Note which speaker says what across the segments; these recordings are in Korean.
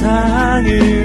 Speaker 1: 세상을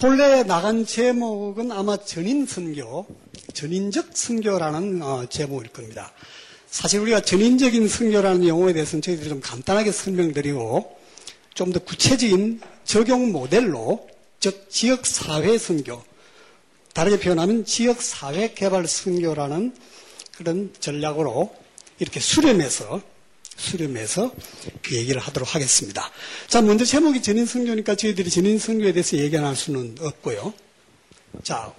Speaker 2: 본래 나간 제목은 아마 전인 선교, 전인적 선교라는 어, 제목일 겁니다. 사실 우리가 전인적인 선교라는 용어에 대해서는 저희들이 좀 간단하게 설명드리고 좀 더 구체적인 적용 모델로 즉 지역 사회 선교, 다르게 표현하면 지역 사회 개발 선교라는 그런 전략으로 이렇게 수렴해서 수렴해서 얘기를 하도록 하겠습니다. 자, 먼저 제목이 전인 성교니까 저희들이 전인 성교에 대해서 얘기 안할 수는 없고요. 자,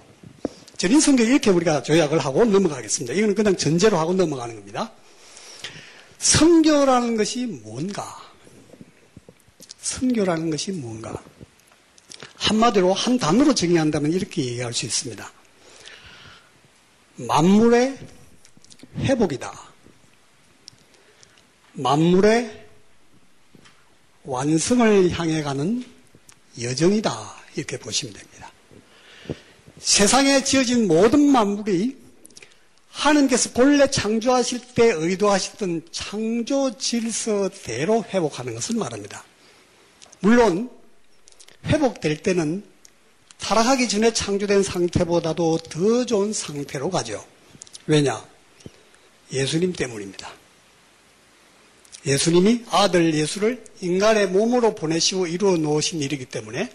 Speaker 2: 전인 성교 이렇게 우리가 조약을 하고 넘어가겠습니다. 이거는 그냥 전제로 하고 넘어가는 겁니다. 성교라는 것이 뭔가? 성교라는 것이 뭔가? 한마디로 한 단어로 정의한다면 이렇게 얘기할 수 있습니다. 만물의 회복이다. 만물의 완성을 향해 가는 여정이다. 이렇게 보시면 됩니다. 세상에 지어진 모든 만물이 하나님께서 본래 창조하실 때 의도하셨던 창조 질서대로 회복하는 것을 말합니다. 물론 회복될 때는 타락하기 전에 창조된 상태보다도 더 좋은 상태로 가죠. 왜냐? 예수님 때문입니다. 예수님이 아들 예수를 인간의 몸으로 보내시고 이루어 놓으신 일이기 때문에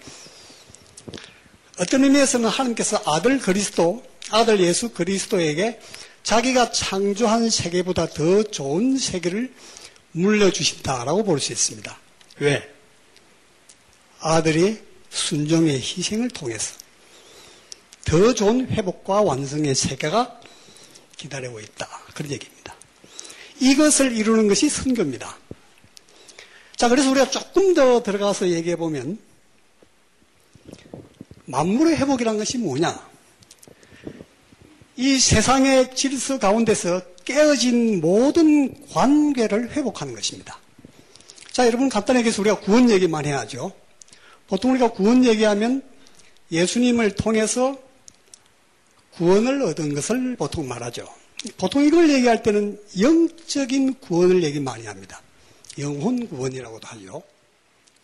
Speaker 2: 어떤 의미에서는 하나님께서 아들 그리스도, 아들 예수 그리스도에게 자기가 창조한 세계보다 더 좋은 세계를 물려주신다라고 볼 수 있습니다. 왜? 아들이 순종의 희생을 통해서 더 좋은 회복과 완성의 세계가 기다리고 있다. 그런 얘기입니다. 이것을 이루는 것이 선교입니다. 자, 그래서 우리가 조금 더 들어가서 얘기해 보면 만물의 회복이란 것이 뭐냐? 이 세상의 질서 가운데서 깨어진 모든 관계를 회복하는 것입니다. 자, 여러분 간단하게 해서 우리가 구원 얘기만 해야죠. 보통 우리가 구원 얘기하면 예수님을 통해서 구원을 얻은 것을 보통 말하죠. 보통 이걸 얘기할 때는 영적인 구원을 얘기 많이 합니다. 영혼 구원이라고도 하죠.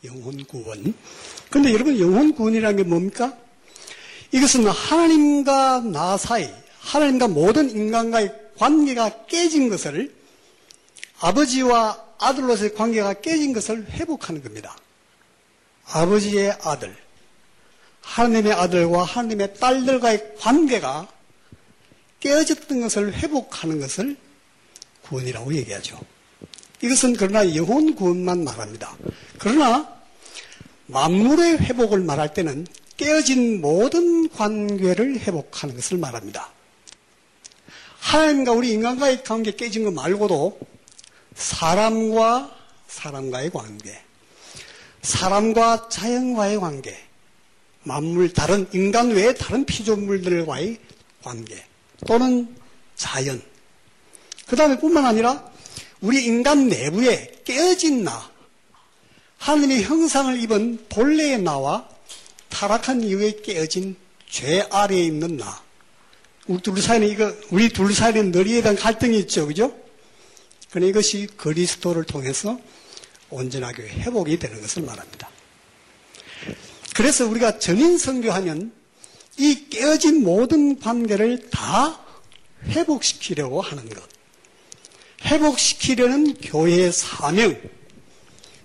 Speaker 2: 영혼 구원. 그런데 여러분 영혼 구원이라는 게 뭡니까? 이것은 하나님과 나 사이, 하나님과 모든 인간과의 관계가 깨진 것을 아버지와 아들로서의 관계가 깨진 것을 회복하는 겁니다. 아버지의 아들, 하나님의 아들과 하나님의 딸들과의 관계가 깨어졌던 것을 회복하는 것을 구원이라고 얘기하죠. 이것은 그러나 영혼 구원만 말합니다. 그러나 만물의 회복을 말할 때는 깨어진 모든 관계를 회복하는 것을 말합니다. 하나님과 우리 인간과의 관계 깨진 것 말고도 사람과 사람과의 관계, 사람과 자연과의 관계, 만물 다른 인간 외의 다른 피조물들과의 관계, 또는 자연. 그 다음에 뿐만 아니라 우리 인간 내부에 깨어진 나, 하느님의 형상을 입은 본래의 나와 타락한 이후에 깨어진 죄 아래에 있는 나. 우리 둘 사이는 이거, 우리 둘 사이는 너리에 대한 갈등이 있죠. 그죠? 그러나 이것이 그리스도를 통해서 온전하게 회복이 되는 것을 말합니다. 그래서 우리가 전인 선교하면 이 깨어진 모든 관계를 다 회복시키려고 하는 것. 회복시키려는 교회의 사명.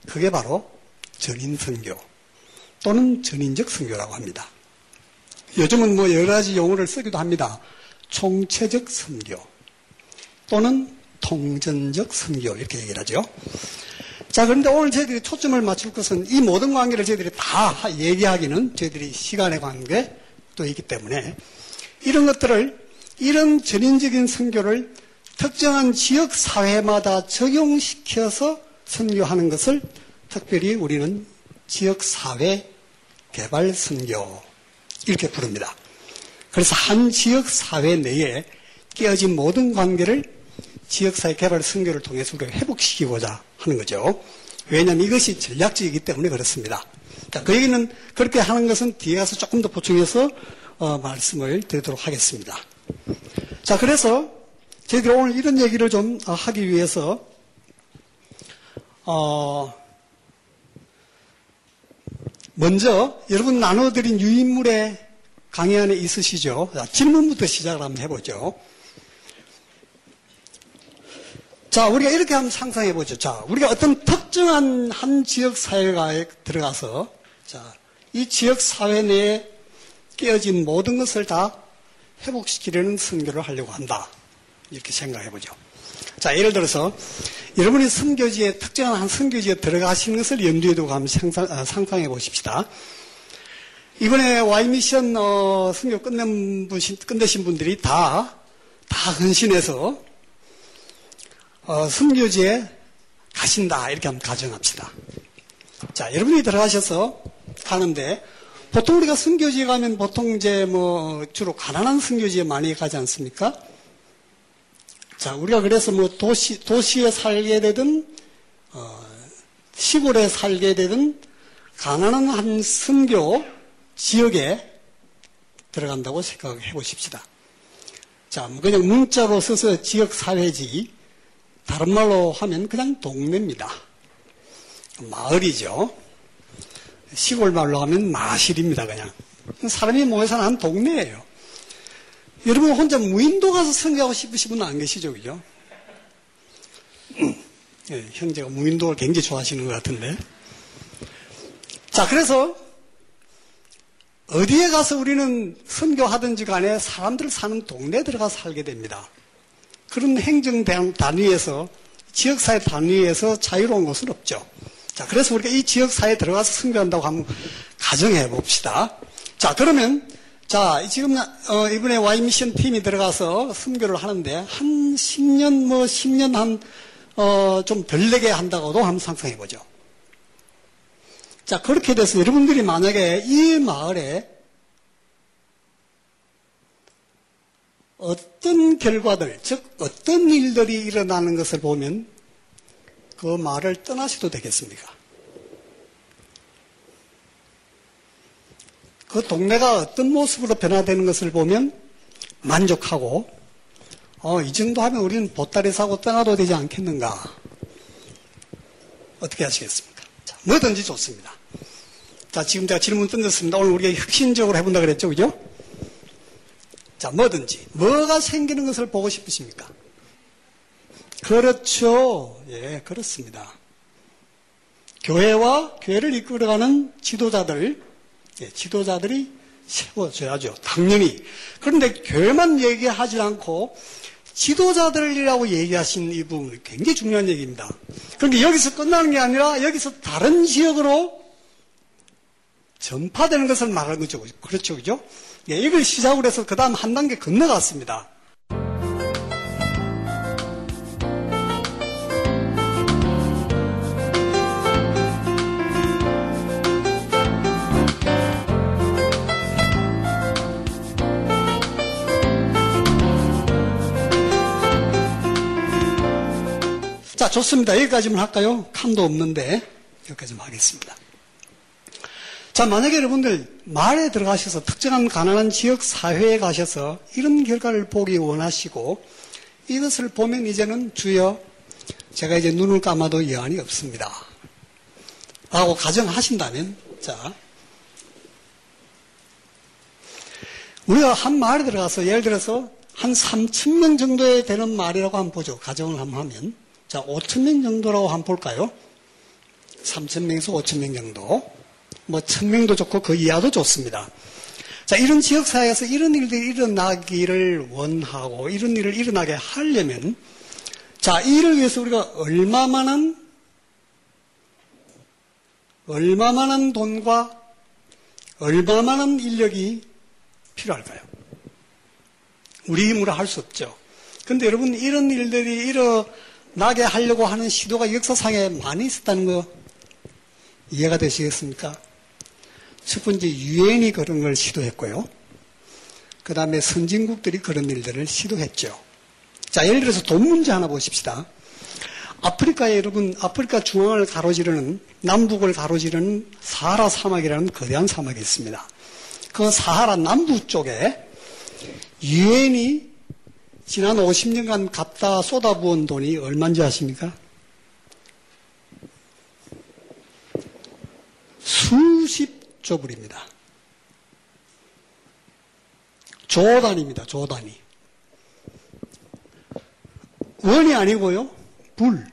Speaker 2: 그게 바로 전인선교 또는 전인적 선교라고 합니다. 요즘은 뭐 여러 가지 용어를 쓰기도 합니다. 총체적 선교 또는 통전적 선교 이렇게 얘기를 하죠. 자, 그런데 오늘 저희들이 초점을 맞출 것은 이 모든 관계를 저희들이 다 얘기하기는 저희들이 시간의 관계 도 있기 때문에 이런 것들을 이런 전인적인 선교를 특정한 지역 사회마다 적용시켜서 선교하는 것을 특별히 우리는 지역 사회 개발 선교 이렇게 부릅니다. 그래서 한 지역 사회 내에 깨어진 모든 관계를 지역사회 개발 선교를 통해서 우리가 회복시키고자 하는 거죠. 왜냐하면 이것이 전략적이기 때문에 그렇습니다. 자, 그 얘기는 그렇게 하는 것은 뒤에 가서 조금 더 보충해서 어, 말씀을 드리도록 하겠습니다. 자, 그래서 저희들이 오늘 이런 얘기를 좀 어, 하기 위해서 어, 먼저 여러분 나눠드린 유인물의 강의 안에 있으시죠? 자, 질문부터 시작을 한번 해보죠. 자, 우리가 이렇게 한번 상상해 보죠. 자, 우리가 어떤 특정한 한 지역 사회에 들어가서, 자, 이 지역 사회 내에 깨어진 모든 것을 다 회복시키려는 선교를 하려고 한다. 이렇게 생각해 보죠. 자, 예를 들어서, 여러분이 선교지에, 특정한 한 선교지에 들어가시는 것을 염두에 두고 한번 상상, 아, 상상해 보십시다. 이번에 Y미션, 어, 선교 끝낸 분, 끝내신 분들이 다, 다 헌신해서 어, 순교지에 가신다. 이렇게 한번 가정합시다. 자, 여러분이 들어가셔서 가는데, 보통 우리가 순교지에 가면 보통 이제 뭐 주로 가난한 순교지에 많이 가지 않습니까? 자, 우리가 그래서 뭐 도시, 도시에 살게 되든, 어, 시골에 살게 되든, 가난한 한 순교 지역에 들어간다고 생각해 보십시다. 자, 뭐 그냥 문자로 써서 지역 사회지, 다른 말로 하면 그냥 동네입니다. 마을이죠. 시골 말로 하면 마실입니다, 그냥. 사람이 모여 사는 한 동네예요. 여러분 혼자 무인도 가서 성교하고 싶으신 분은 안 계시죠, 그죠? 네, 형제가 무인도를 굉장히 좋아하시는 것 같은데. 자, 그래서 어디에 가서 우리는 선교하든지 간에 사람들 사는 동네에 들어가서 살게 됩니다. 그런 행정 단위에서 지역사회 단위에서 자유로운 것은 없죠. 자, 그래서 우리가 이 지역사회에 들어가서 선교한다고 한번 가정해 봅시다. 자, 그러면 자, 지금 어, 이번에 Y 미션 팀이 들어가서 선교를 하는데 한 10년 뭐 10년 한 어, 좀덜 내게 한다고도 한번 상상해 보죠. 자, 그렇게 돼서 여러분들이 만약에 이 마을에 어떤 결과들, 즉 어떤 일들이 일어나는 것을 보면 그 말을 떠나셔도 되겠습니까? 그 동네가 어떤 모습으로 변화되는 것을 보면 만족하고 어, 이 정도 하면 우리는 보따리 사고 떠나도 되지 않겠는가? 어떻게 하시겠습니까? 자, 뭐든지 좋습니다. 자, 지금 제가 질문 던졌습니다. 오늘 우리가 혁신적으로 해본다 그랬죠, 그죠? 자, 뭐든지. 뭐가 생기는 것을 보고 싶으십니까? 그렇죠. 예, 그렇습니다. 교회와 교회를 이끌어가는 지도자들, 예, 지도자들이 세워져야죠. 당연히. 그런데 교회만 얘기하지 않고 지도자들이라고 얘기하신 이 부분이 굉장히 중요한 얘기입니다. 그런데 여기서 끝나는 게 아니라 여기서 다른 지역으로 전파되는 것을 말하는 거죠. 그렇죠. 그죠? 예, 이걸 시작으로 해서 그 다음 한 단계 건너갔습니다. 자, 좋습니다. 여기까지만 할까요? 칸도 없는데, 여기까지만 하겠습니다. 자, 만약에 여러분들 말에 들어가셔서 특정한 가난한 지역 사회에 가셔서 이런 결과를 보기 원하시고 이것을 보면 이제는 주여 제가 이제 눈을 감아도 여한이 없습니다. 라고 가정하신다면 자 우리가 한 마을에 들어가서 예를 들어서 한 3천 명 정도에 되는 말이라고 한번 보죠. 가정을 한번 하면 자 5천 명 정도라고 한번 볼까요? 3천 명에서 5천 명 정도 뭐 천명도 좋고 그 이하도 좋습니다. 자, 이런 지역사회에서 이런 일들이 일어나기를 원하고 이런 일을 일어나게 하려면 자, 이를 위해서 우리가 얼마만한, 얼마만한 돈과 얼마만한 인력이 필요할까요? 우리 힘으로 할 수 없죠. 근데 여러분, 이런 일들이 일어나게 하려고 하는 시도가 역사상에 많이 있었다는 거 이해가 되시겠습니까? 첫 번째, 유엔이 그런 걸 시도했고요. 그 다음에 선진국들이 그런 일들을 시도했죠. 자, 예를 들어서 돈 문제 하나 보십시다. 아프리카에 여러분, 아프리카 중앙을 가로지르는, 남북을 가로지르는 사하라 사막이라는 거대한 사막이 있습니다. 그 사하라 남부 쪽에 유엔이 지난 50년간 갖다 쏟아부은 돈이 얼마인지 아십니까? 수십 조 불입니다. 조 단위입니다. 조 단위. 원이 아니고요. 불.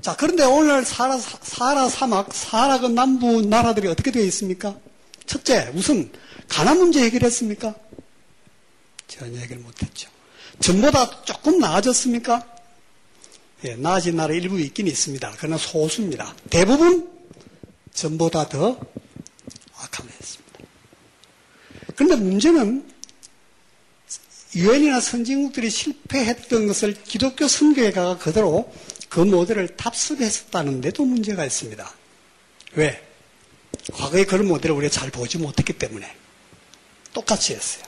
Speaker 2: 자, 그런데 오늘 사라, 사라 사막, 사라 그 남부 나라들이 어떻게 되어 있습니까? 첫째, 우선 가난 문제 해결했습니까? 전혀 해결 못했죠. 전보다 조금 나아졌습니까? 예, 나아진 나라 일부 있긴 있습니다. 그러나 소수입니다. 대부분 전보다 더 악화했습니다. 그런데 문제는 유엔이나 선진국들이 실패했던 것을 기독교 선교회가 그대로 그 모델을 답습했었다는데도 문제가 있습니다. 왜? 과거에 그런 모델을 우리가 잘 보지 못했기 때문에 똑같이 했어요.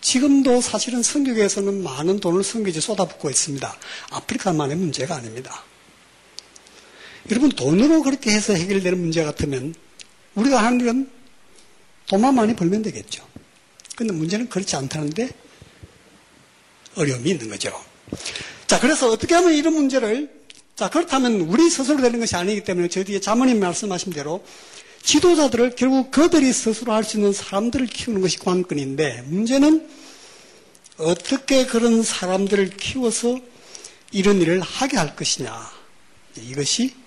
Speaker 2: 지금도 사실은 선교계에서는 많은 돈을 선교지 쏟아붓고 있습니다. 아프리카만의 문제가 아닙니다. 여러분 돈으로 그렇게 해서 해결되는 문제 같으면 우리가 하는 일은 돈만 많이 벌면 되겠죠. 근데 문제는 그렇지 않다는데 어려움이 있는 거죠. 자, 그래서 어떻게 하면 이런 문제를 자, 그렇다면 우리 스스로 되는 것이 아니기 때문에 저 뒤에 자모님 말씀하신 대로 지도자들을 결국 그들이 스스로 할 수 있는 사람들을 키우는 것이 관건인데 문제는 어떻게 그런 사람들을 키워서 이런 일을 하게 할 것이냐. 이것이 예,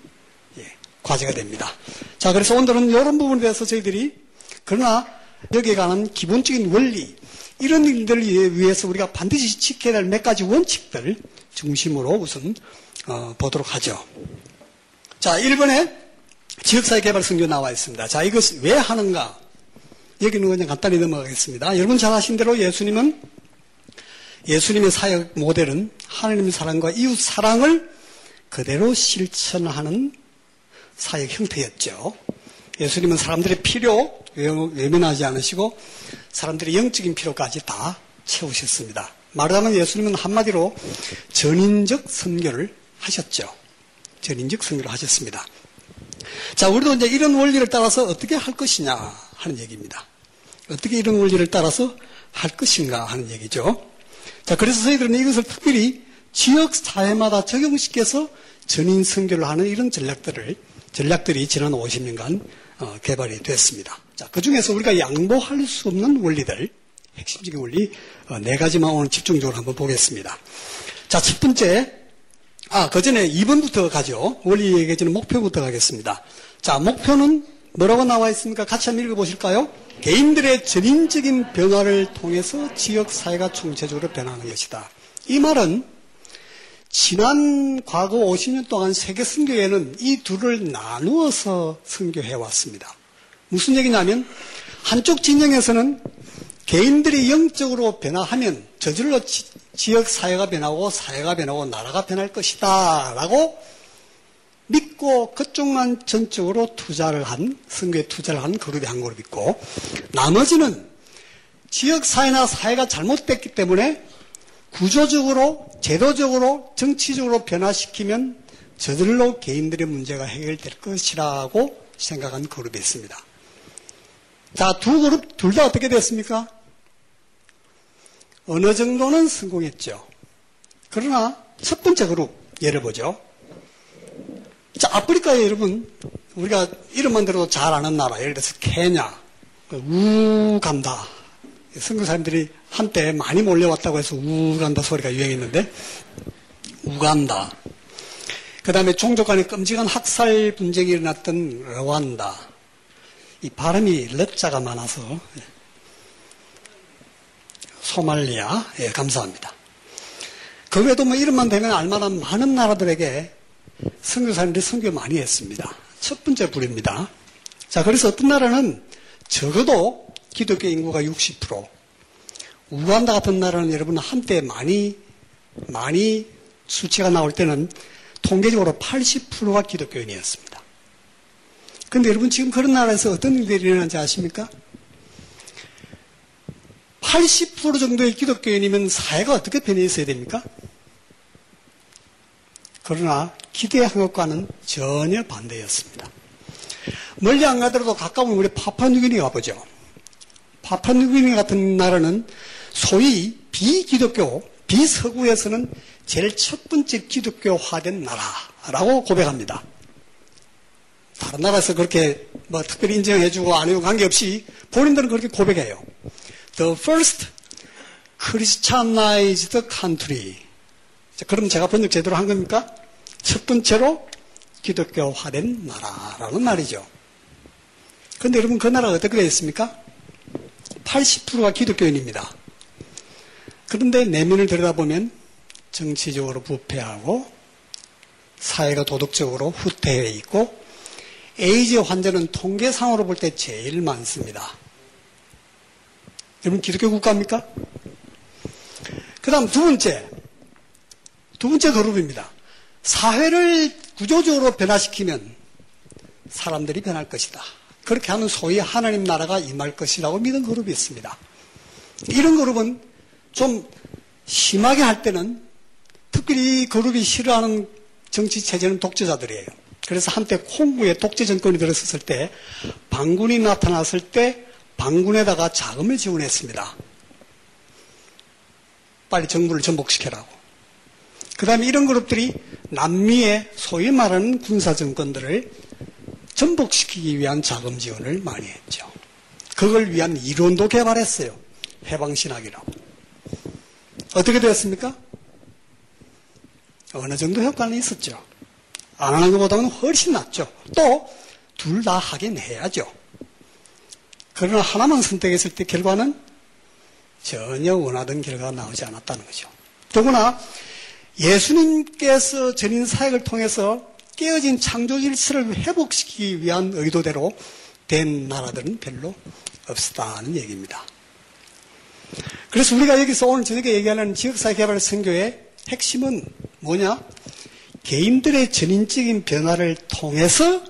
Speaker 2: 과제가 됩니다. 자, 그래서 오늘은 이런 부분에 대해서 저희들이 그러나 여기에 관한 기본적인 원리, 이런 일들을 위해서 우리가 반드시 지켜야 할몇 가지 원칙들 중심으로 우선 어, 보도록 하죠. 자, 1번에 지역사회 개발 성교 나와 있습니다. 자, 이것 왜 하는가? 여기는 그냥 간단히 넘어가겠습니다. 여러분 잘 아신 대로 예수님은 예수님의 사역 모델은 하나님의 사랑과 이웃 사랑을 그대로 실천하는 사역 형태였죠. 예수님은 사람들의 필요 외면하지 않으시고 사람들의 영적인 필요까지 다 채우셨습니다. 말하자면 예수님은 한마디로 전인적 선교를 하셨죠. 전인적 선교를 하셨습니다. 자, 우리도 이제 이런 원리를 따라서 어떻게 할 것이냐 하는 얘기입니다. 어떻게 이런 원리를 따라서 할 것인가 하는 얘기죠. 자, 그래서 저희들은 이것을 특별히 지역 사회마다 적용시켜서 전인 선교를 하는 이런 전략들을 전략들이 지난 50년간 어, 개발이 됐습니다. 자, 그 중에서 우리가 양보할 수 없는 원리들, 핵심적인 원리 어, 네 가지만 오늘 집중적으로 한번 보겠습니다. 자, 첫 번째, 아, 그 전에 2번부터 가죠. 원리 얘기 전에 목표부터 가겠습니다. 자, 목표는 뭐라고 나와 있습니까? 같이 한번 읽어보실까요? 개인들의 전인적인 변화를 통해서 지역 사회가 총체적으로 변하는 것이다. 이 말은 지난 과거 50년 동안 세계 선교회는 이 둘을 나누어서 선교해 왔습니다. 무슨 얘기냐면 한쪽 진영에서는 개인들이 영적으로 변화하면 저절로 지, 역 사회가 변하고 사회가 변하고 나라가 변할 것이다 라고 믿고 그쪽만 전적으로 투자를 한 선교에 투자를 한 그룹이 한 그룹 있고 나머지는 지역 사회나 사회가 잘못됐기 때문에 구조적으로 제도적으로 정치적으로 변화시키면 저절로 개인들의 문제가 해결될 것이라고 생각한 그룹이 있습니다. 자, 두 그룹 둘 다 어떻게 됐습니까? 어느 정도는 성공했죠. 그러나 첫 번째 그룹 예를 보죠. 자, 아프리카에 여러분 우리가 이름만 들어도 잘 아는 나라 예를 들어서 케냐, 우간다. 선교사님들이 한때 많이 몰려왔다고 해서 우간다 소리가 유행했는데 우간다. 그 다음에 종족 간의 끔찍한 학살 분쟁이 일어났던 르완다. 이 발음이 렛자가 많아서 소말리아 예, 감사합니다. 그 외에도 뭐 이름만 되면 알만한 많은 나라들에게 선교사님들이 선교 많이 했습니다. 첫 번째 부류입니다. 자, 그래서 어떤 나라는 적어도 기독교 인구가 60%, 우간다 같은 나라는 여러분 한때 많이, 많이 수치가 나올 때는 통계적으로 80%가 기독교인이었습니다. 근데 여러분 지금 그런 나라에서 어떤 일들이 일어나는지 아십니까? 80% 정도의 기독교인이면 사회가 어떻게 변해 있어야 됩니까? 그러나 기대한 것과는 전혀 반대였습니다. 멀리 안 가더라도 가까운 우리 파파뉴기니 가보죠. 파파뉴기니 같은 나라는 소위 비기독교, 비서구에서는 제일 첫 번째 기독교화된 나라라고 고백합니다. 다른 나라에서 그렇게 뭐 특별히 인정해주고 안 해주고 관계없이 본인들은 그렇게 고백해요. The first Christianized country. 그럼 제가 번역 제대로 한 겁니까? 첫 번째로 기독교화된 나라라는 말이죠. 그런데 여러분 그 나라가 어떻게 되어 있습니까? 80%가 기독교인입니다. 그런데 내면을 들여다보면 정치적으로 부패하고 사회가 도덕적으로 후퇴해 있고 에이즈 환자는 통계상으로 볼 때 제일 많습니다. 여러분 기독교 국가입니까? 그 다음 두 번째 두 번째 그룹입니다. 사회를 구조적으로 변화시키면 사람들이 변할 것이다. 그렇게 하는 소위 하나님 나라가 임할 것이라고 믿은 그룹이 있습니다. 이런 그룹은 좀 심하게 할 때는 특별히 이 그룹이 싫어하는 정치 체제는 독재자들이에요. 그래서 한때 콩구에 독재 정권이 들어섰을 때 반군이 나타났을 때 반군에다가 자금을 지원했습니다. 빨리 정부를 전복시켜라고. 그 다음에 이런 그룹들이 남미의 소위 말하는 군사 정권들을 전복시키기 위한 자금 지원을 많이 했죠. 그걸 위한 이론도 개발했어요. 해방신학이라고. 어떻게 되었습니까? 어느 정도 효과는 있었죠. 안 하는 것보다는 훨씬 낫죠. 또, 둘 다 하긴 해야죠. 그러나 하나만 선택했을 때 결과는 전혀 원하던 결과가 나오지 않았다는 거죠. 더구나 예수님께서 전인 사역을 통해서 깨어진 창조 질서를 회복시키기 위한 의도대로 된 나라들은 별로 없었다는 얘기입니다. 그래서 우리가 여기서 오늘 저녁에 얘기하는 지역사회 개발 선교의 핵심은 뭐냐? 개인들의 전인적인 변화를 통해서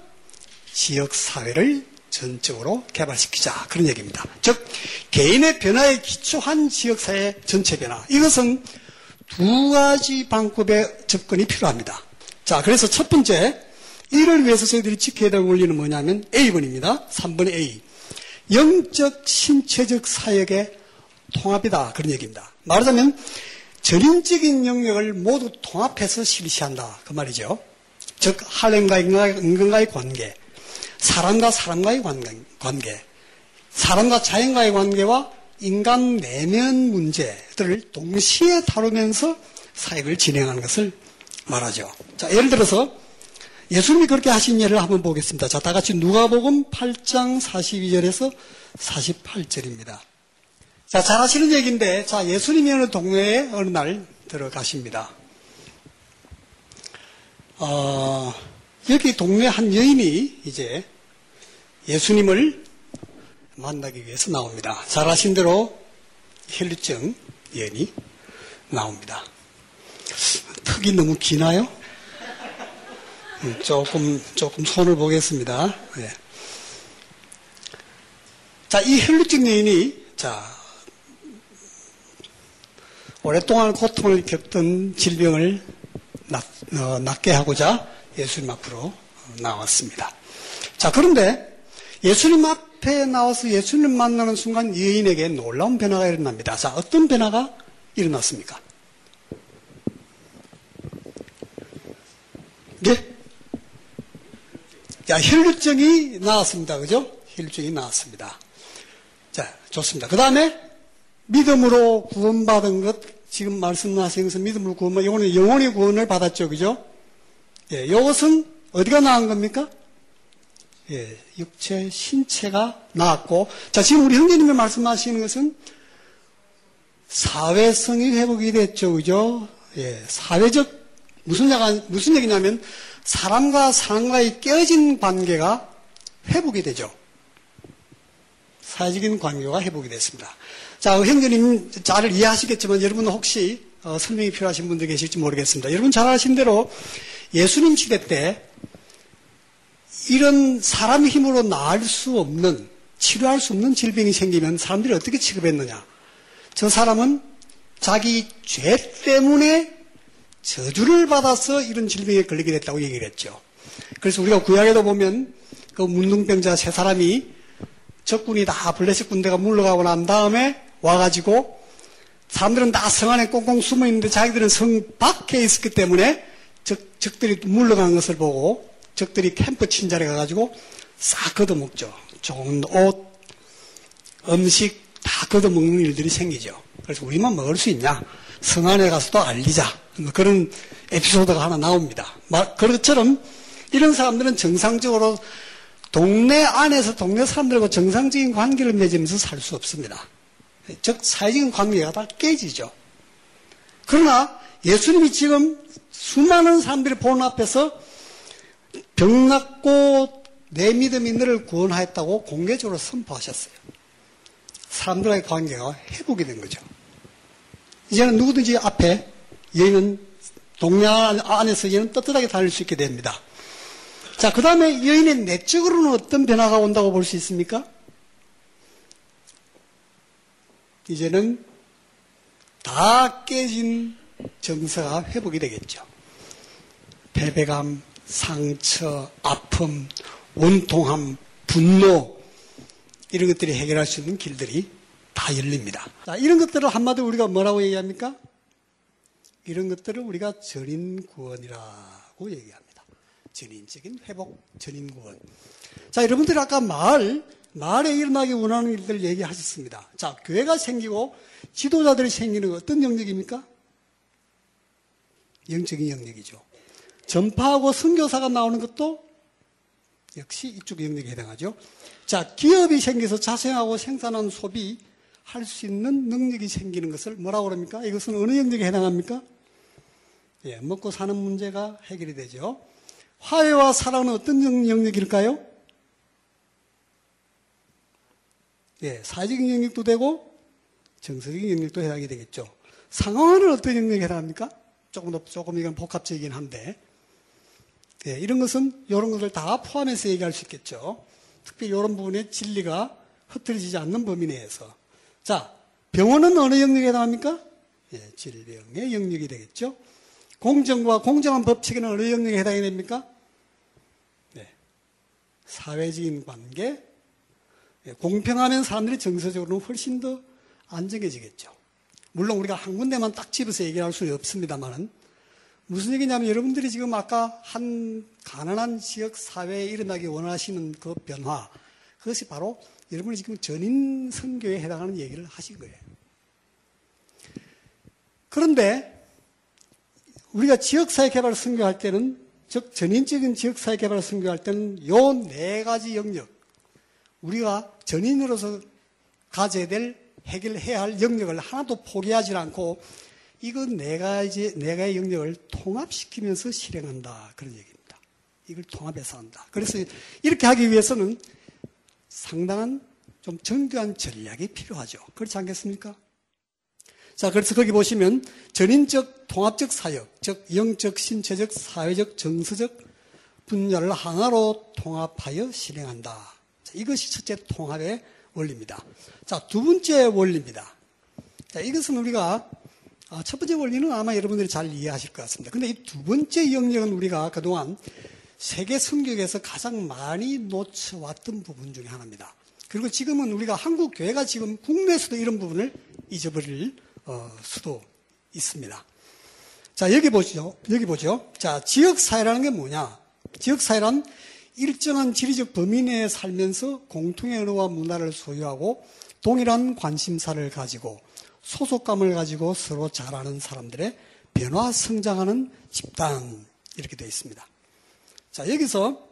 Speaker 2: 지역사회를 전적으로 개발시키자. 그런 얘기입니다. 즉, 개인의 변화에 기초한 지역사회 전체 변화. 이것은 두 가지 방법의 접근이 필요합니다. 자, 그래서 첫 번째, 이를 위해서 저희들이 지켜야 될 원리는 뭐냐면 A번입니다. 3번 A. 영적, 신체적 사역의 통합이다. 그런 얘기입니다. 말하자면, 전인적인 영역을 모두 통합해서 실시한다. 그 말이죠. 즉, 하렘과 인간과의 관계, 사람과 사람과의 관계, 사람과 자연과의 관계와 인간 내면 문제들을 동시에 다루면서 사역을 진행하는 것을 말하죠. 자, 예를 들어서 예수님이 그렇게 하신 예를 한번 보겠습니다. 자, 다 같이 누가복음 8장 42절에서 48절입니다. 자, 잘 하시는 얘기인데, 자, 예수님이 어느 동네에 어느 날 들어가십니다. 어, 여기 동네 한 여인이 이제 예수님을 만나기 위해서 나옵니다. 잘 아신 대로 혈류증 여인이 나옵니다. 턱이 너무 기나요? 음, 조금, 조금 손을 보겠습니다. 네. 자, 이 혈류증 여인이, 자, 오랫동안 고통을 겪던 질병을 낫, 어, 낫게 하고자 예수님 앞으로 나왔습니다. 자, 그런데 예수님 앞에 나와서 예수님 만나는 순간 여인에게 놀라운 변화가 일어납니다. 자, 어떤 변화가 일어났습니까? 네? 자, 혈류증이 나왔습니다. 그죠? 혈류증이 나왔습니다. 자, 좋습니다. 그 다음에 믿음으로 구원받은 것, 지금 말씀하신 것은 믿음으로 구원, 이거는 영혼의 구원을 받았죠. 그죠? 예, 이것은 어디가 나은 겁니까? 예, 육체, 신체가 나았고, 자, 지금 우리 형제님이 말씀하시는 것은 사회성이 회복이 됐죠. 그죠? 예, 사회적 무슨 얘가 무슨 얘기냐면 사람과 사람과의 깨어진 관계가 회복이 되죠. 사회적인 관계가 회복이 됐습니다. 자, 형제님 잘 이해하시겠지만 여러분 혹시 어, 설명이 필요하신 분들 계실지 모르겠습니다. 여러분 잘 아신 대로 예수님 시대 때 이런 사람 힘으로 나을 수 없는 치료할 수 없는 질병이 생기면 사람들이 어떻게 취급했느냐? 저 사람은 자기 죄 때문에 저주를 받아서 이런 질병에 걸리게 됐다고 얘기를 했죠. 그래서 우리가 구약에도 보면 그 문둥병자 세 사람이 적군이 다 블레셋 군대가 물러가고 난 다음에 와가지고 사람들은 다 성 안에 꽁꽁 숨어 있는데 자기들은 성 밖에 있었기 때문에 적, 적들이 물러간 것을 보고 적들이 캠프 친자리에 가가지고 싹 걷어먹죠. 좋은 옷, 음식 다 걷어먹는 일들이 생기죠. 그래서 우리만 먹을 수 있냐? 성 안에 가서도 알리자. 뭐 그런 에피소드가 하나 나옵니다. 그것처럼 이런 사람들은 정상적으로 동네 안에서 동네 사람들과 정상적인 관계를 맺으면서 살 수 없습니다. 즉, 사회적인 관계가 다 깨지죠. 그러나 예수님이 지금 수많은 사람들이 보는 앞에서 병 낫고 내 믿음이 너를 구원하였다고 공개적으로 선포하셨어요. 사람들과의 관계가 회복이 된 거죠. 이제는 누구든지 앞에 여인은 동네 안에서 여인은 떳떳하게 다닐 수 있게 됩니다. 자, 그 다음에 여인의 내적으로는 어떤 변화가 온다고 볼 수 있습니까? 이제는 다 깨진 정서가 회복이 되겠죠. 패배감, 상처, 아픔, 원통함, 분노, 이런 것들이 해결할 수 있는 길들이 다 열립니다. 자, 이런 것들을 한마디로 우리가 뭐라고 얘기합니까? 이런 것들을 우리가 전인 구원이라고 얘기합니다. 전인적인 회복, 전인 구원. 자, 여러분들 아까 마을, 마을에 일어나기 원하는 일들 얘기하셨습니다. 자, 교회가 생기고 지도자들이 생기는 어떤 영역입니까? 영적인 영역이죠. 전파하고 선교사가 나오는 것도 역시 이쪽 영역에 해당하죠. 자, 기업이 생겨서 자생하고 생산한 소비 할 수 있는 능력이 생기는 것을 뭐라고 그럽니까? 이것은 어느 영역에 해당합니까? 예, 먹고 사는 문제가 해결이 되죠. 화해와 사랑은 어떤 영역일까요? 예, 사회적인 영역도 되고 정서적인 영역도 해당이 되겠죠. 상황은 어떤 영역에 해당합니까? 조금 더 조금 이건 복합적이긴 한데 예, 이런 것은 이런 것을 다 포함해서 얘기할 수 있겠죠. 특히 이런 부분에 진리가 흐트러지지 않는 범위 내에서. 자, 병원은 어느 영역에 해당합니까? 예, 질병의 영역이 되겠죠. 공정과 공정한 법칙에는 어느 영역에 해당이 됩니까? 네. 사회적인 관계, 예, 공평하면 사람들이 정서적으로는 훨씬 더 안정해지겠죠. 물론 우리가 한 군데만 딱 집어서 얘기할 수는 없습니다만은 무슨 얘기냐면 여러분들이 지금 아까 한 가난한 지역 사회에 일어나기 원하시는 그 변화, 그것이 바로 여러분이 지금 전인 선교에 해당하는 얘기를 하신 거예요. 그런데 우리가 지역사회 개발 선교할 때는 즉 전인적인 지역사회 개발 선교할 때는 요 네 가지 영역 우리가 전인으로서 가져야 될 해결해야 할 영역을 하나도 포기하지 않고 이건 네 가지, 네 가지 영역을 통합시키면서 실행한다. 그런 얘기입니다. 이걸 통합해서 한다. 그래서 이렇게 하기 위해서는 상당한 좀 정교한 전략이 필요하죠. 그렇지 않겠습니까? 자, 그래서 거기 보시면 전인적, 통합적 사역, 즉 영적, 신체적, 사회적, 정서적 분야를 하나로 통합하여 실행한다. 자, 이것이 첫째 통합의 원리입니다. 자, 두 번째 원리입니다. 자, 이것은 우리가 아, 첫 번째 원리는 아마 여러분들이 잘 이해하실 것 같습니다. 근데 이 두 번째 영역은 우리가 그동안 세계 성격에서 가장 많이 놓쳐왔던 부분 중에 하나입니다. 그리고 지금은 우리가 한국 교회가 지금 국내에서도 이런 부분을 잊어버릴 어, 수도 있습니다. 자 여기 보죠. 여기 보죠. 자 지역 사회라는 게 뭐냐? 지역 사회란 일정한 지리적 범위 내에 살면서 공통의 언어와 문화를 소유하고 동일한 관심사를 가지고 소속감을 가지고 서로 잘 아는 사람들의 변화 성장하는 집단 이렇게 되어 있습니다. 자, 여기서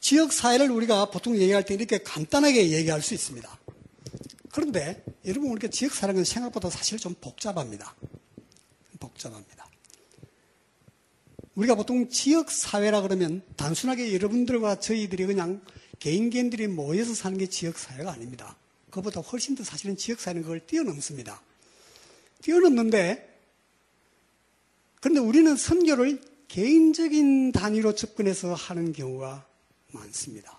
Speaker 2: 지역 사회를 우리가 보통 얘기할 때 이렇게 간단하게 얘기할 수 있습니다. 그런데 여러분 우리가 지역 사회는 생각보다 사실 좀 복잡합니다. 복잡합니다. 우리가 보통 지역 사회라 그러면 단순하게 여러분들과 저희들이 그냥 개인 개인들이 모여서 사는 게 지역 사회가 아닙니다. 그보다 훨씬 더 사실은 지역 사회는 그걸 뛰어넘습니다. 뛰어넘는데 그런데 우리는 선교를 개인적인 단위로 접근해서 하는 경우가 많습니다.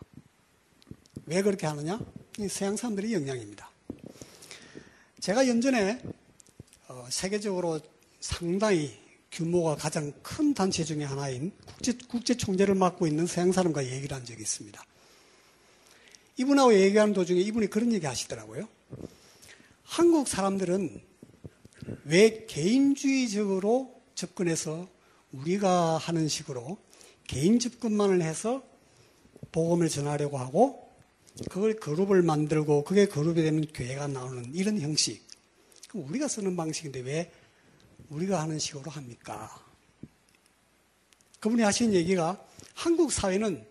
Speaker 2: 왜 그렇게 하느냐? 서양 사람들의 영향입니다. 제가 연전에 어, 세계적으로 상당히 규모가 가장 큰 단체 중에 하나인 국제, 국제 총재를 맡고 있는 서양 사람과 얘기를 한 적이 있습니다. 이분하고 얘기하는 도중에 이분이 그런 얘기 하시더라고요. 한국 사람들은 왜 개인주의적으로 접근해서 우리가 하는 식으로 개인 접근만을 해서 복음을 전하려고 하고 그걸 그룹을 만들고 그게 그룹이 되면 교회가 나오는 이런 형식. 그럼 우리가 쓰는 방식인데 왜 우리가 하는 식으로 합니까? 그분이 하신 얘기가 한국 사회는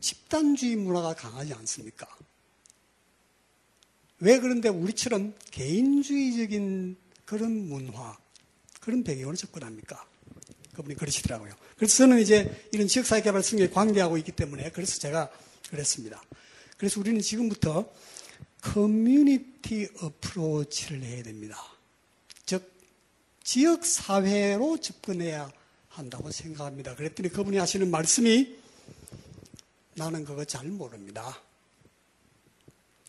Speaker 2: 집단주의 문화가 강하지 않습니까? 왜 그런데 우리처럼 개인주의적인 그런 문화, 그런 배경으로 접근합니까? 그분이 그러시더라고요. 그래서 저는 이제 이런 지역사회 개발 승계에 관계하고 있기 때문에 그래서 제가 그랬습니다. 그래서 우리는 지금부터 커뮤니티 어프로치를 해야 됩니다. 즉, 지역사회로 접근해야 한다고 생각합니다. 그랬더니 그분이 하시는 말씀이 나는 그거 잘 모릅니다.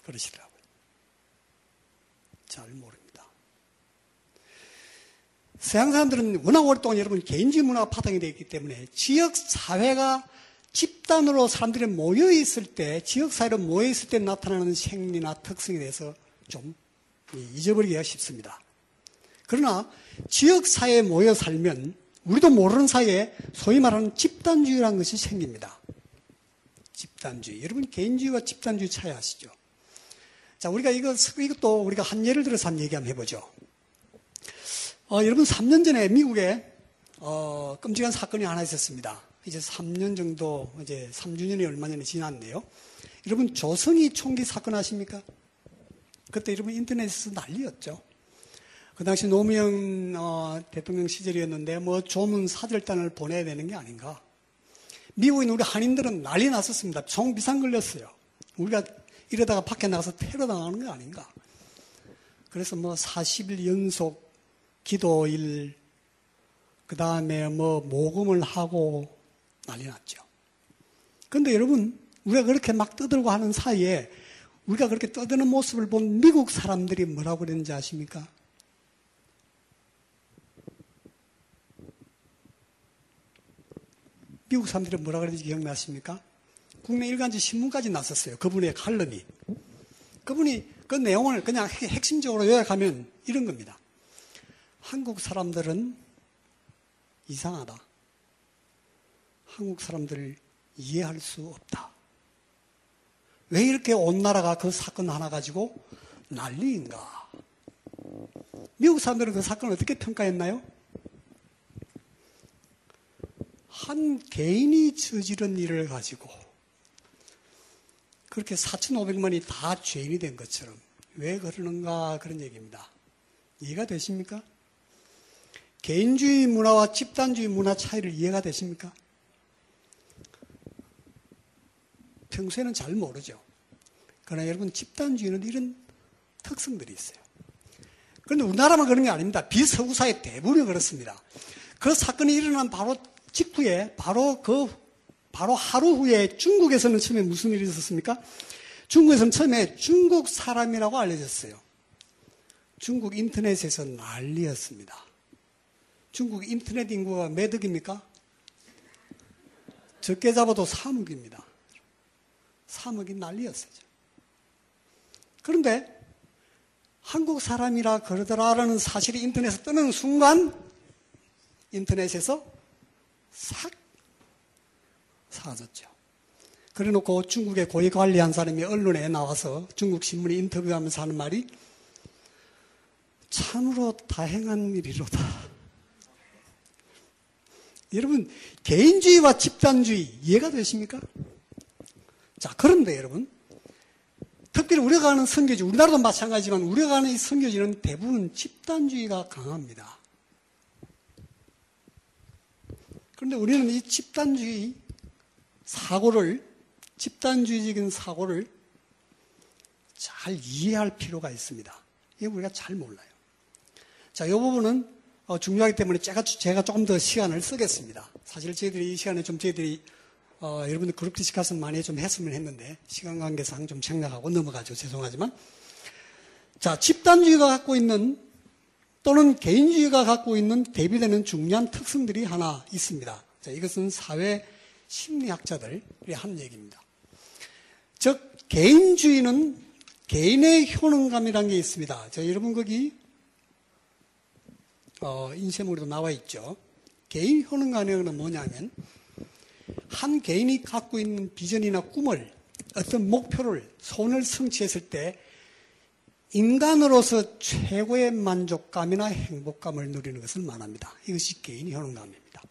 Speaker 2: 그러시더라고요. 잘 모릅니다. 서양 사람들은 워낙 오랫동안 여러분 개인주의 문화가 바탕이 되어 있기 때문에 지역 사회가 집단으로 사람들이 모여 있을 때, 지역 사회로 모여 있을 때 나타나는 생리나 특성에 대해서 좀 잊어버리기가 쉽습니다. 그러나 지역 사회에 모여 살면 우리도 모르는 사이에 소위 말하는 집단주의라는 것이 생깁니다. 집단주의. 여러분 개인주의와 집단주의 차이 아시죠? 자, 우리가 이거, 이것도 우리가 한 예를 들어서 한 얘기 한번 해보죠. 어, 여러분 3년 전에 미국에 어, 끔찍한 사건이 하나 있었습니다. 이제 3년 정도, 이제 3주년이 얼마 전에 지났는데요. 여러분 조성이 총기 사건 아십니까? 그때 여러분 인터넷에서 난리였죠. 그 당시 노무현 어, 대통령 시절이었는데 뭐 조문 사절단을 보내야 되는 게 아닌가. 미국인 우리 한인들은 난리 났었습니다. 총 비상 걸렸어요. 우리가 이러다가 밖에 나가서 테러 당하는 거 아닌가. 그래서 뭐 40일 연속 기도일, 그 다음에 뭐 모금을 하고 난리 났죠. 그런데 여러분, 우리가 그렇게 막 떠들고 하는 사이에 우리가 그렇게 떠드는 모습을 본 미국 사람들이 뭐라고 그랬는지 아십니까? 미국 사람들이 뭐라 그랬는지 기억나십니까? 국내 일간지 신문까지 났었어요. 그분의 칼럼이. 그분이 그 내용을 그냥 핵심적으로 요약하면 이런 겁니다. 한국 사람들은 이상하다. 한국 사람들을 이해할 수 없다. 왜 이렇게 온 나라가 그 사건 하나 가지고 난리인가? 미국 사람들은 그 사건을 어떻게 평가했나요? 한 개인이 저지른 일을 가지고 그렇게 4,500만이 다 죄인이 된 것처럼 왜 그러는가 그런 얘기입니다. 이해가 되십니까? 개인주의 문화와 집단주의 문화 차이를 이해가 되십니까? 평소에는 잘 모르죠. 그러나 여러분 집단주의는 이런 특성들이 있어요. 그런데 우리나라만 그런 게 아닙니다. 비서구 사회 대부분이 그렇습니다. 그 사건이 일어난 바로 직후에 바로 그 바로 하루 후에 중국에서는 처음에 무슨 일이 있었습니까? 중국에서는 처음에 중국 사람이라고 알려졌어요. 중국 인터넷에서 난리였습니다. 중국 인터넷 인구가 몇 억입니까? 적게 잡아도 3억입니다. 3억이 난리였어요. 그런데 한국 사람이라 그러더라라는 사실이 인터넷에 뜨는 순간 인터넷에서 싹 사라졌죠. 그래 놓고 중국의 고위 관리한 사람이 언론에 나와서 중국 신문에 인터뷰하면서 하는 말이 참으로 다행한 일이로다. 여러분, 개인주의와 집단주의 이해가 되십니까? 자, 그런데 여러분, 특별히 우리가 가는 선교지, 우리나라도 마찬가지지만 우리가 가는 이 선교지는 대부분 집단주의가 강합니다. 그런데 우리는 이 집단주의 사고를, 집단주의적인 사고를 잘 이해할 필요가 있습니다. 이게 우리가 잘 몰라요. 자, 이 부분은 어, 중요하기 때문에 제가, 제가 조금 더 시간을 쓰겠습니다. 사실 저희들이 이 시간에 좀 저희들이 어, 여러분들 그룹 discussion 많이 좀 했으면 했는데 시간 관계상 좀 생략하고 넘어가죠. 죄송하지만 자 집단주의가 갖고 있는 또는 개인주의가 갖고 있는 대비되는 중요한 특성들이 하나 있습니다. 자, 이것은 사회 심리학자들이 하는 얘기입니다. 즉 개인주의는 개인의 효능감이라는 게 있습니다. 자, 여러분 거기 어, 인쇄물에도 나와 있죠. 개인 효능감은 뭐냐면 한 개인이 갖고 있는 비전이나 꿈을 어떤 목표를 손을 성취했을 때 인간으로서 최고의 만족감이나 행복감을 누리는 것을 말합니다. 이것이 개인 효능감입니다.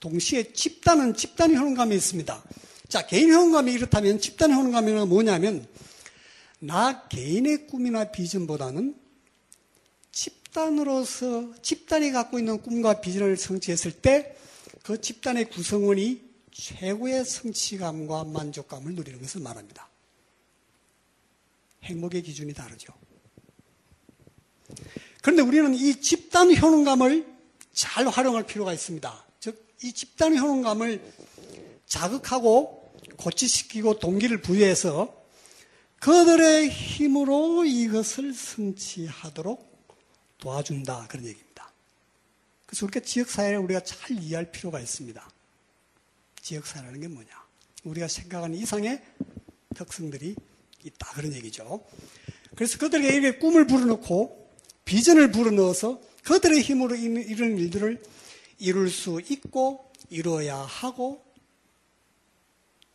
Speaker 2: 동시에 집단은 집단 효능감이 있습니다. 자, 개인 효능감이 이렇다면 집단 효능감은 뭐냐면 나 개인의 꿈이나 비전보다는 집단으로서 집단이 갖고 있는 꿈과 비전을 성취했을 때 그 집단의 구성원이 최고의 성취감과 만족감을 누리는 것을 말합니다. 행복의 기준이 다르죠. 그런데 우리는 이 집단 효능감을 잘 활용할 필요가 있습니다. 즉, 이 집단 효능감을 자극하고 고치시키고 동기를 부여해서 그들의 힘으로 이것을 성취하도록 도와준다. 그런 얘기입니다. 그래서 우리가 지역사회를 우리가 잘 이해할 필요가 있습니다. 지역사회라는 게 뭐냐? 우리가 생각하는 이상의 특성들이 있다. 그런 얘기죠. 그래서 그들에게 꿈을 불어넣고 비전을 불어넣어서 그들의 힘으로 이런 일들을 이룰 수 있고 이루어야 하고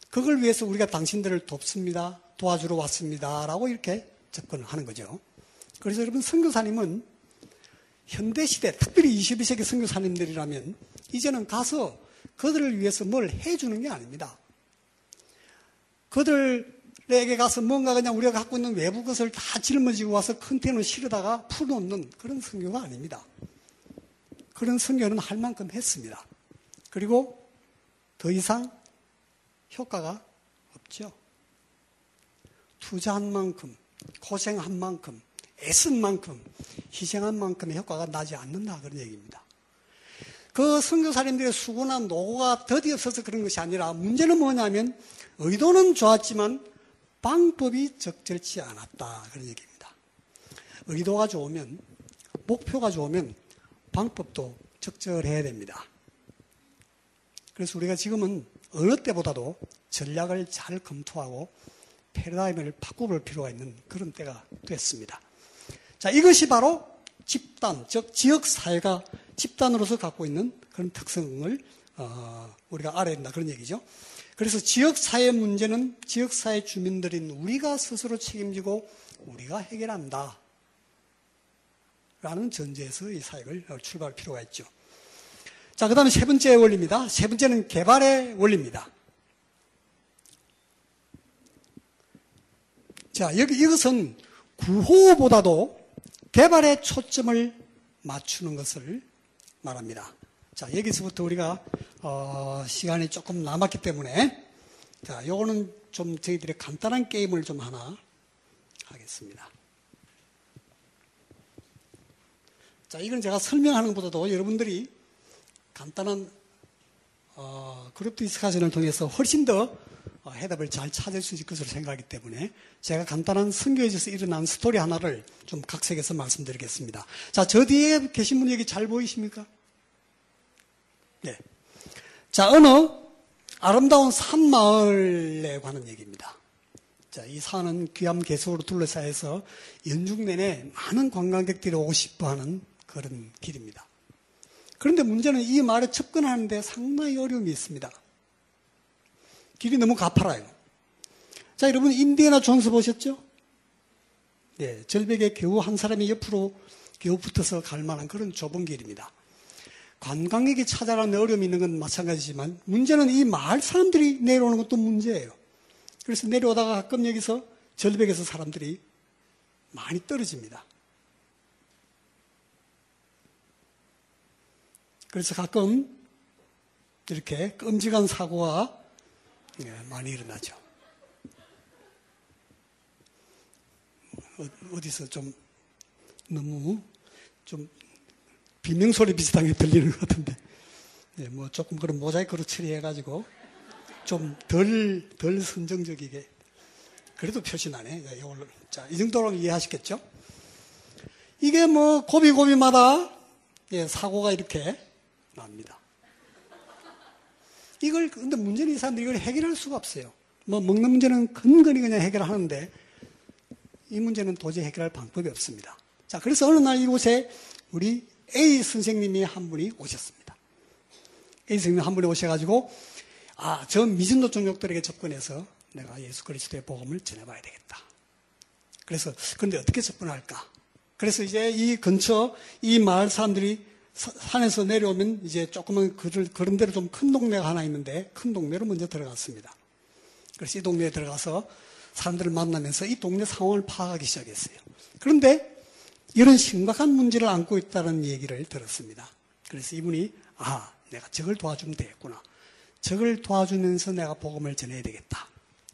Speaker 2: 그걸 위해서 우리가 당신들을 돕습니다. 도와주러 왔습니다. 라고 이렇게 접근을 하는 거죠. 그래서 여러분 선교사님은 현대시대, 특별히 22세기 선교사님들이라면 이제는 가서 그들을 위해서 뭘 해주는 게 아닙니다. 그들에게 가서 뭔가 그냥 우리가 갖고 있는 외부 것을 다 짊어지고 와서 컨테이너 실어다가 풀어놓는 그런 선교가 아닙니다. 그런 선교는 할 만큼 했습니다. 그리고 더 이상 효과가 없죠. 투자한 만큼, 고생한 만큼, 애쓴 만큼, 희생한 만큼의 효과가 나지 않는다. 그런 얘기입니다. 그 선교사님들의 수고나 노고가 더디 없어서 그런 것이 아니라 문제는 뭐냐면 의도는 좋았지만 방법이 적절치 않았다. 그런 얘기입니다. 의도가 좋으면, 목표가 좋으면 방법도 적절해야 됩니다. 그래서 우리가 지금은 어느 때보다도 전략을 잘 검토하고 패러다임을 바꿔볼 필요가 있는 그런 때가 됐습니다. 자, 이것이 바로 집단, 즉 지역사회가 집단으로서 갖고 있는 그런 특성을 어, 우리가 알아야 된다 그런 얘기죠. 그래서 지역사회 문제는 지역사회 주민들인 우리가 스스로 책임지고 우리가 해결한다. 라는 전제에서 이 사역을 출발할 필요가 있죠. 자, 그 다음에 세 번째 원리입니다. 세 번째는 개발의 원리입니다. 자, 여기 이것은 구호보다도 개발에 초점을 맞추는 것을 말합니다. 자, 여기서부터 우리가 어, 시간이 조금 남았기 때문에 자, 요거는 좀 저희들의 간단한 게임을 좀 하나 하겠습니다. 자, 이건 제가 설명하는 것보다도 여러분들이 간단한 어, 그룹 디스카션을 통해서 훨씬 더 어, 해답을 잘 찾을 수 있을 것으로 생각하기 때문에 제가 간단한 선교에서 일어난 스토리 하나를 좀 각색해서 말씀드리겠습니다. 자, 저 뒤에 계신 분 여기 잘 보이십니까? 네. 자, 어느 아름다운 산마을에 관한 얘기입니다. 자, 이 산은 귀암 개소로 둘러싸여서 연중 내내 많은 관광객들이 오고 싶어 하는 그런 길입니다. 그런데 문제는 이 마을에 접근하는데 상당히 어려움이 있습니다. 길이 너무 가파라요. 자, 여러분, 인디애나 존스 보셨죠? 네, 절벽에 겨우 한 사람이 옆으로 겨우 붙어서 갈 만한 그런 좁은 길입니다. 관광객이 찾아가는 어려움이 있는 건 마찬가지지만 문제는 이 마을 사람들이 내려오는 것도 문제예요. 그래서 내려오다가 가끔 여기서 절벽에서 사람들이 많이 떨어집니다. 그래서 가끔 이렇게 끔찍한 사고가 예, 많이 일어나죠. 어, 어디서 좀 너무 좀 비명소리 비슷한 게 들리는 것 같은데, 예, 뭐 조금 그런 모자이크로 처리해가지고 좀 덜, 덜 선정적이게. 그래도 표시나네. 이 정도로 이해하시겠죠? 이게 뭐 고비고비마다 예, 사고가 이렇게 납니다. 이걸, 근데 문제는 이 사람들이 이걸 해결할 수가 없어요. 뭐 먹는 문제는 근근히 그냥 해결하는데 이 문제는 도저히 해결할 방법이 없습니다. 자, 그래서 어느 날 이곳에 우리 A 선생님이 한 분이 오셨습니다. A 선생님 한 분이 오셔가지고 아, 저 미진도 종족들에게 접근해서 내가 예수 그리스도의 복음을 전해봐야 되겠다. 그래서 그런데 어떻게 접근할까? 그래서 이제 이 근처 이 마을 사람들이 산에서 내려오면 이제 조금은 그런 대로 좀 큰 동네가 하나 있는데 큰 동네로 먼저 들어갔습니다. 그래서 이 동네에 들어가서 사람들을 만나면서 이 동네 상황을 파악하기 시작했어요. 그런데 이런 심각한 문제를 안고 있다는 얘기를 들었습니다. 그래서 이분이 아 내가 저걸 도와주면 되겠구나. 저걸 도와주면서 내가 복음을 전해야 되겠다.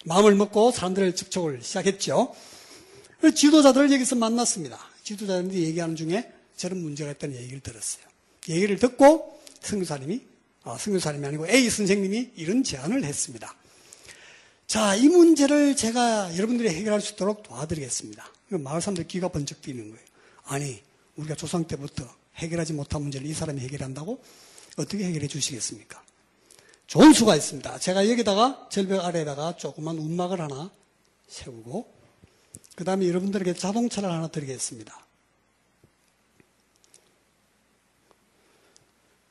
Speaker 2: 마음을 먹고 사람들을 접촉을 시작했죠. 지도자들을 여기서 만났습니다. 지도자들이 얘기하는 중에 저런 문제가 있다는 얘기를 들었어요. 얘기를 듣고 성교사님이 아, 성교사님이 아니고 A 선생님이 이런 제안을 했습니다. 자, 이 문제를 제가 여러분들이 해결할 수 있도록 도와드리겠습니다. 마을 사람들 귀가 번쩍 뛰는 거예요. 아니, 우리가 조상 때부터 해결하지 못한 문제를 이 사람이 해결한다고 어떻게 해결해 주시겠습니까? 좋은 수가 있습니다. 제가 여기다가 절벽 아래에다가 조그만 운막을 하나 세우고 그 다음에 여러분들에게 자동차를 하나 드리겠습니다.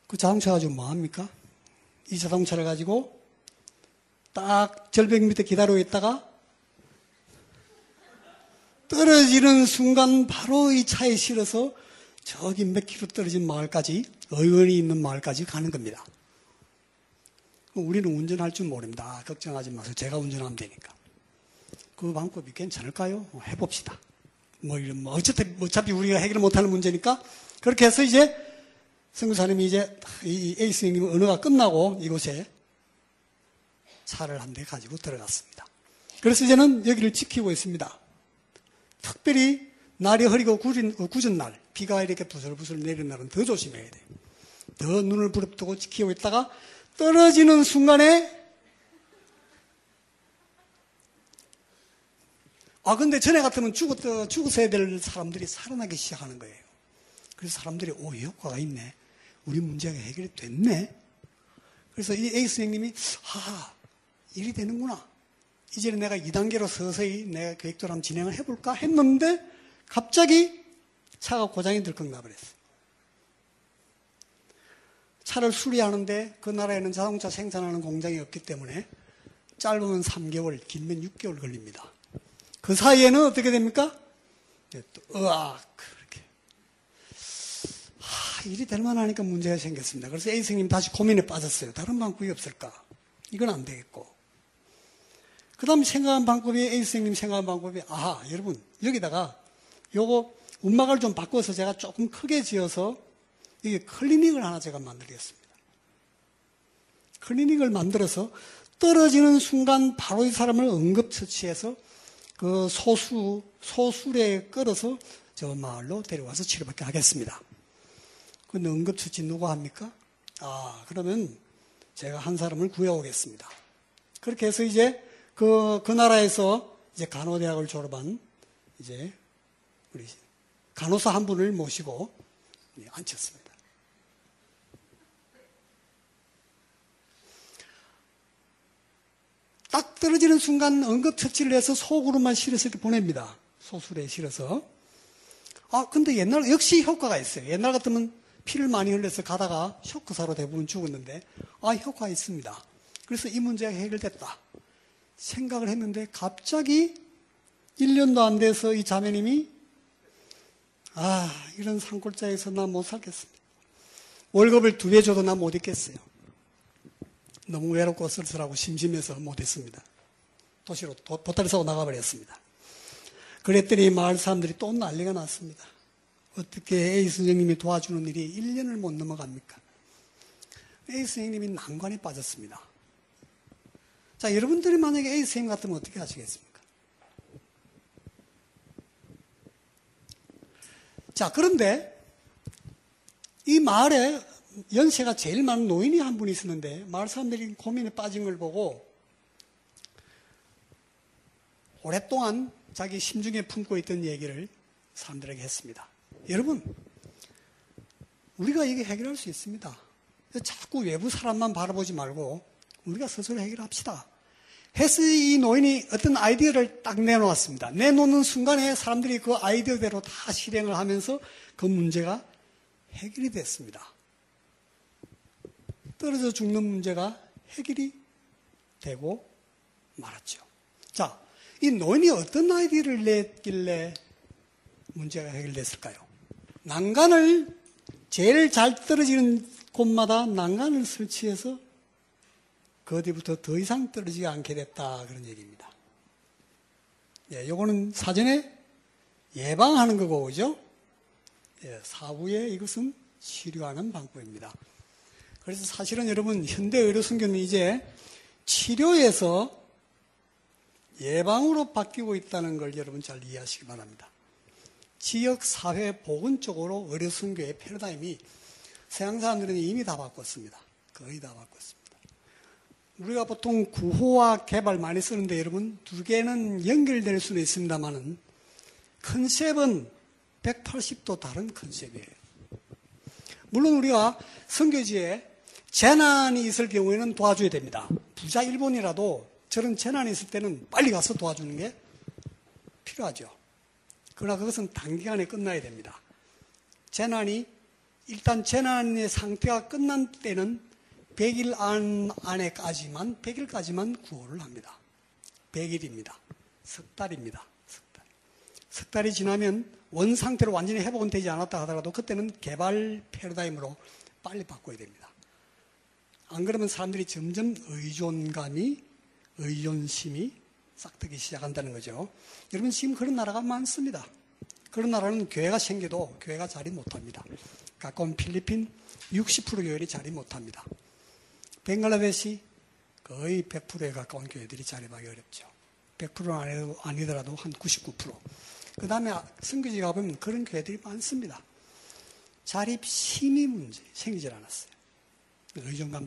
Speaker 2: 그 자동차 가지고 뭐 합니까? 이 자동차를 가지고 딱 절벽 밑에 기다리고 있다가 떨어지는 순간 바로 이 차에 실어서 저기 몇 킬로 떨어진 마을까지 의원이 있는 마을까지 가는 겁니다. 우리는 운전할 줄 모릅니다. 걱정하지 마세요. 제가 운전하면 되니까. 그 방법이 괜찮을까요? 해봅시다. 뭐, 이런, 뭐, 어차피, 어차피 우리가 해결 못하는 문제니까. 그렇게 해서 이제, 성교사님이 이제, 이 에이스 형님 언어가 끝나고 이곳에 차를 한 대 가지고 들어갔습니다. 그래서 이제는 여기를 지키고 있습니다. 특별히 날이 흐리고 구진, 구은 날, 비가 이렇게 부슬부슬 내리는 날은 더 조심해야 돼요. 더 눈을 부릅뜨고 지키고 있다가 떨어지는 순간에 아 근데 전에 같으면 죽었, 죽었어야 될 사람들이 살아나기 시작하는 거예요. 그래서 사람들이 오 효과가 있네. 우리 문제가 해결이 됐네. 그래서 이 에이스 형님이 하 일이 되는구나. 이제는 내가 2단계로 서서히 내가 계획대로 한번 진행을 해볼까 했는데 갑자기 차가 고장이 들컥 나버렸어요. 차를 수리하는데 그 나라에는 자동차 생산하는 공장이 없기 때문에 짧으면 3개월, 길면 6개월 걸립니다. 그 사이에는 어떻게 됩니까? 네, 또 으악 일이 될 만하니까 문제가 생겼습니다. 그래서 A 선생님 다시 고민에 빠졌어요. 다른 방법이 없을까? 이건 안 되겠고. 그 다음에 생각한 방법이 A 선생님 생각한 방법이 아 여러분 여기다가 요거 운막을 좀 바꿔서 제가 조금 크게 지어서 이게 클리닉을 하나 제가 만들겠습니다. 클리닉을 만들어서 떨어지는 순간 바로 이 사람을 응급처치해서 그 소수, 소술에 끌어서 저 마을로 데려와서 치료받게 하겠습니다. 근데 응급처치 누가 합니까? 아, 그러면 제가 한 사람을 구해오겠습니다. 그렇게 해서 이제 그, 그 나라에서 이제 간호대학을 졸업한 이제 우리 간호사 한 분을 모시고 앉혔습니다. 딱 떨어지는 순간 응급처치를 해서 속으로만 실어서 이렇게 보냅니다. 소술에 실어서. 아, 근데 옛날, 역시 효과가 있어요. 옛날 같으면 피를 많이 흘려서 가다가 쇼크사로 대부분 죽었는데, 아, 효과가 있습니다. 그래서 이 문제가 해결됐다. 생각을 했는데, 갑자기 1년도 안 돼서 이 자매님이, 아, 이런 산골짜기에서 나 못 살겠습니다. 월급을 두 배 줘도 나 못 있겠어요. 너무 외롭고 쓸쓸하고 심심해서 못했습니다. 도시로 보따리 사고 나가버렸습니다. 그랬더니 마을 사람들이 또 난리가 났습니다. 어떻게 A 선생님이 도와주는 일이 1년을 못 넘어갑니까? A 선생님이 난관에 빠졌습니다. 자, 여러분들이 만약에 A 선생님 같으면 어떻게 하시겠습니까? 자, 그런데 이 마을에 연세가 제일 많은 노인이 한분 있었는데 마을 사람들이 고민에 빠진 걸 보고 오랫동안 자기 심중에 품고 있던 얘기를 사람들에게 했습니다. 여러분, 우리가 이게 해결할 수 있습니다. 자꾸 외부 사람만 바라보지 말고 우리가 스스로 해결합시다. 해서 이 노인이 어떤 아이디어를 딱 내놓았습니다. 내놓는 순간에 사람들이 그 아이디어대로 다 실행을 하면서 그 문제가 해결이 됐습니다. 떨어져 죽는 문제가 해결이 되고 말았죠. 자, 이 노인이 어떤 아이디어를 냈길래 문제가 해결됐을까요? 난간을 제일 잘 떨어지는 곳마다 난간을 설치해서 그 뒤부터 더 이상 떨어지지 않게 됐다 그런 얘기입니다. 예, 요거는 사전에 예방하는 거고 그죠? 예, 사후에 이것은 치료하는 방법입니다. 그래서 사실은 여러분 현대 의료 선교는 이제 치료에서 예방으로 바뀌고 있다는 걸 여러분 잘 이해하시기 바랍니다. 지역 사회 보건 쪽으로 의료 선교의 패러다임이 서양 사람들은 이미 다 바꿨습니다. 거의 다 바꿨습니다. 우리가 보통 구호와 개발 많이 쓰는데 여러분 두 개는 연결될 수는 있습니다만은 컨셉은 180도 다른 컨셉이에요. 물론 우리가 선교지에 재난이 있을 경우에는 도와줘야 됩니다. 부자 일본이라도 저런 재난이 있을 때는 빨리 가서 도와주는 게 필요하죠. 그러나 그것은 단기간에 끝나야 됩니다. 재난이 일단 재난의 상태가 끝난 때는 100일 안, 안에까지만 100일까지만 구호를 합니다. 100일입니다. 석 달입니다. 석 달. 석 달이 지나면 원 상태로 완전히 회복은 되지 않았다 하더라도 그때는 개발 패러다임으로 빨리 바꿔야 됩니다. 안 그러면 사람들이 점점 의존감이 의존심이 싹트기 시작한다는 거죠. 여러분 지금 그런 나라가 많습니다. 그런 나라는 교회가 생겨도 교회가 자리 못합니다. 가까운 필리핀 60% 교회들이 자리 못합니다. 벵갈라데시 거의 100%에 가까운 교회들이 자립하기 어렵죠. 100%는 아니더라도 한 99%. 그 다음에 선교지 가보면 그런 교회들이 많습니다. 자립 심의 문제 생기질 않았어요. 의존감.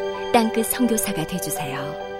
Speaker 3: 땅끝 성교사가 되주세요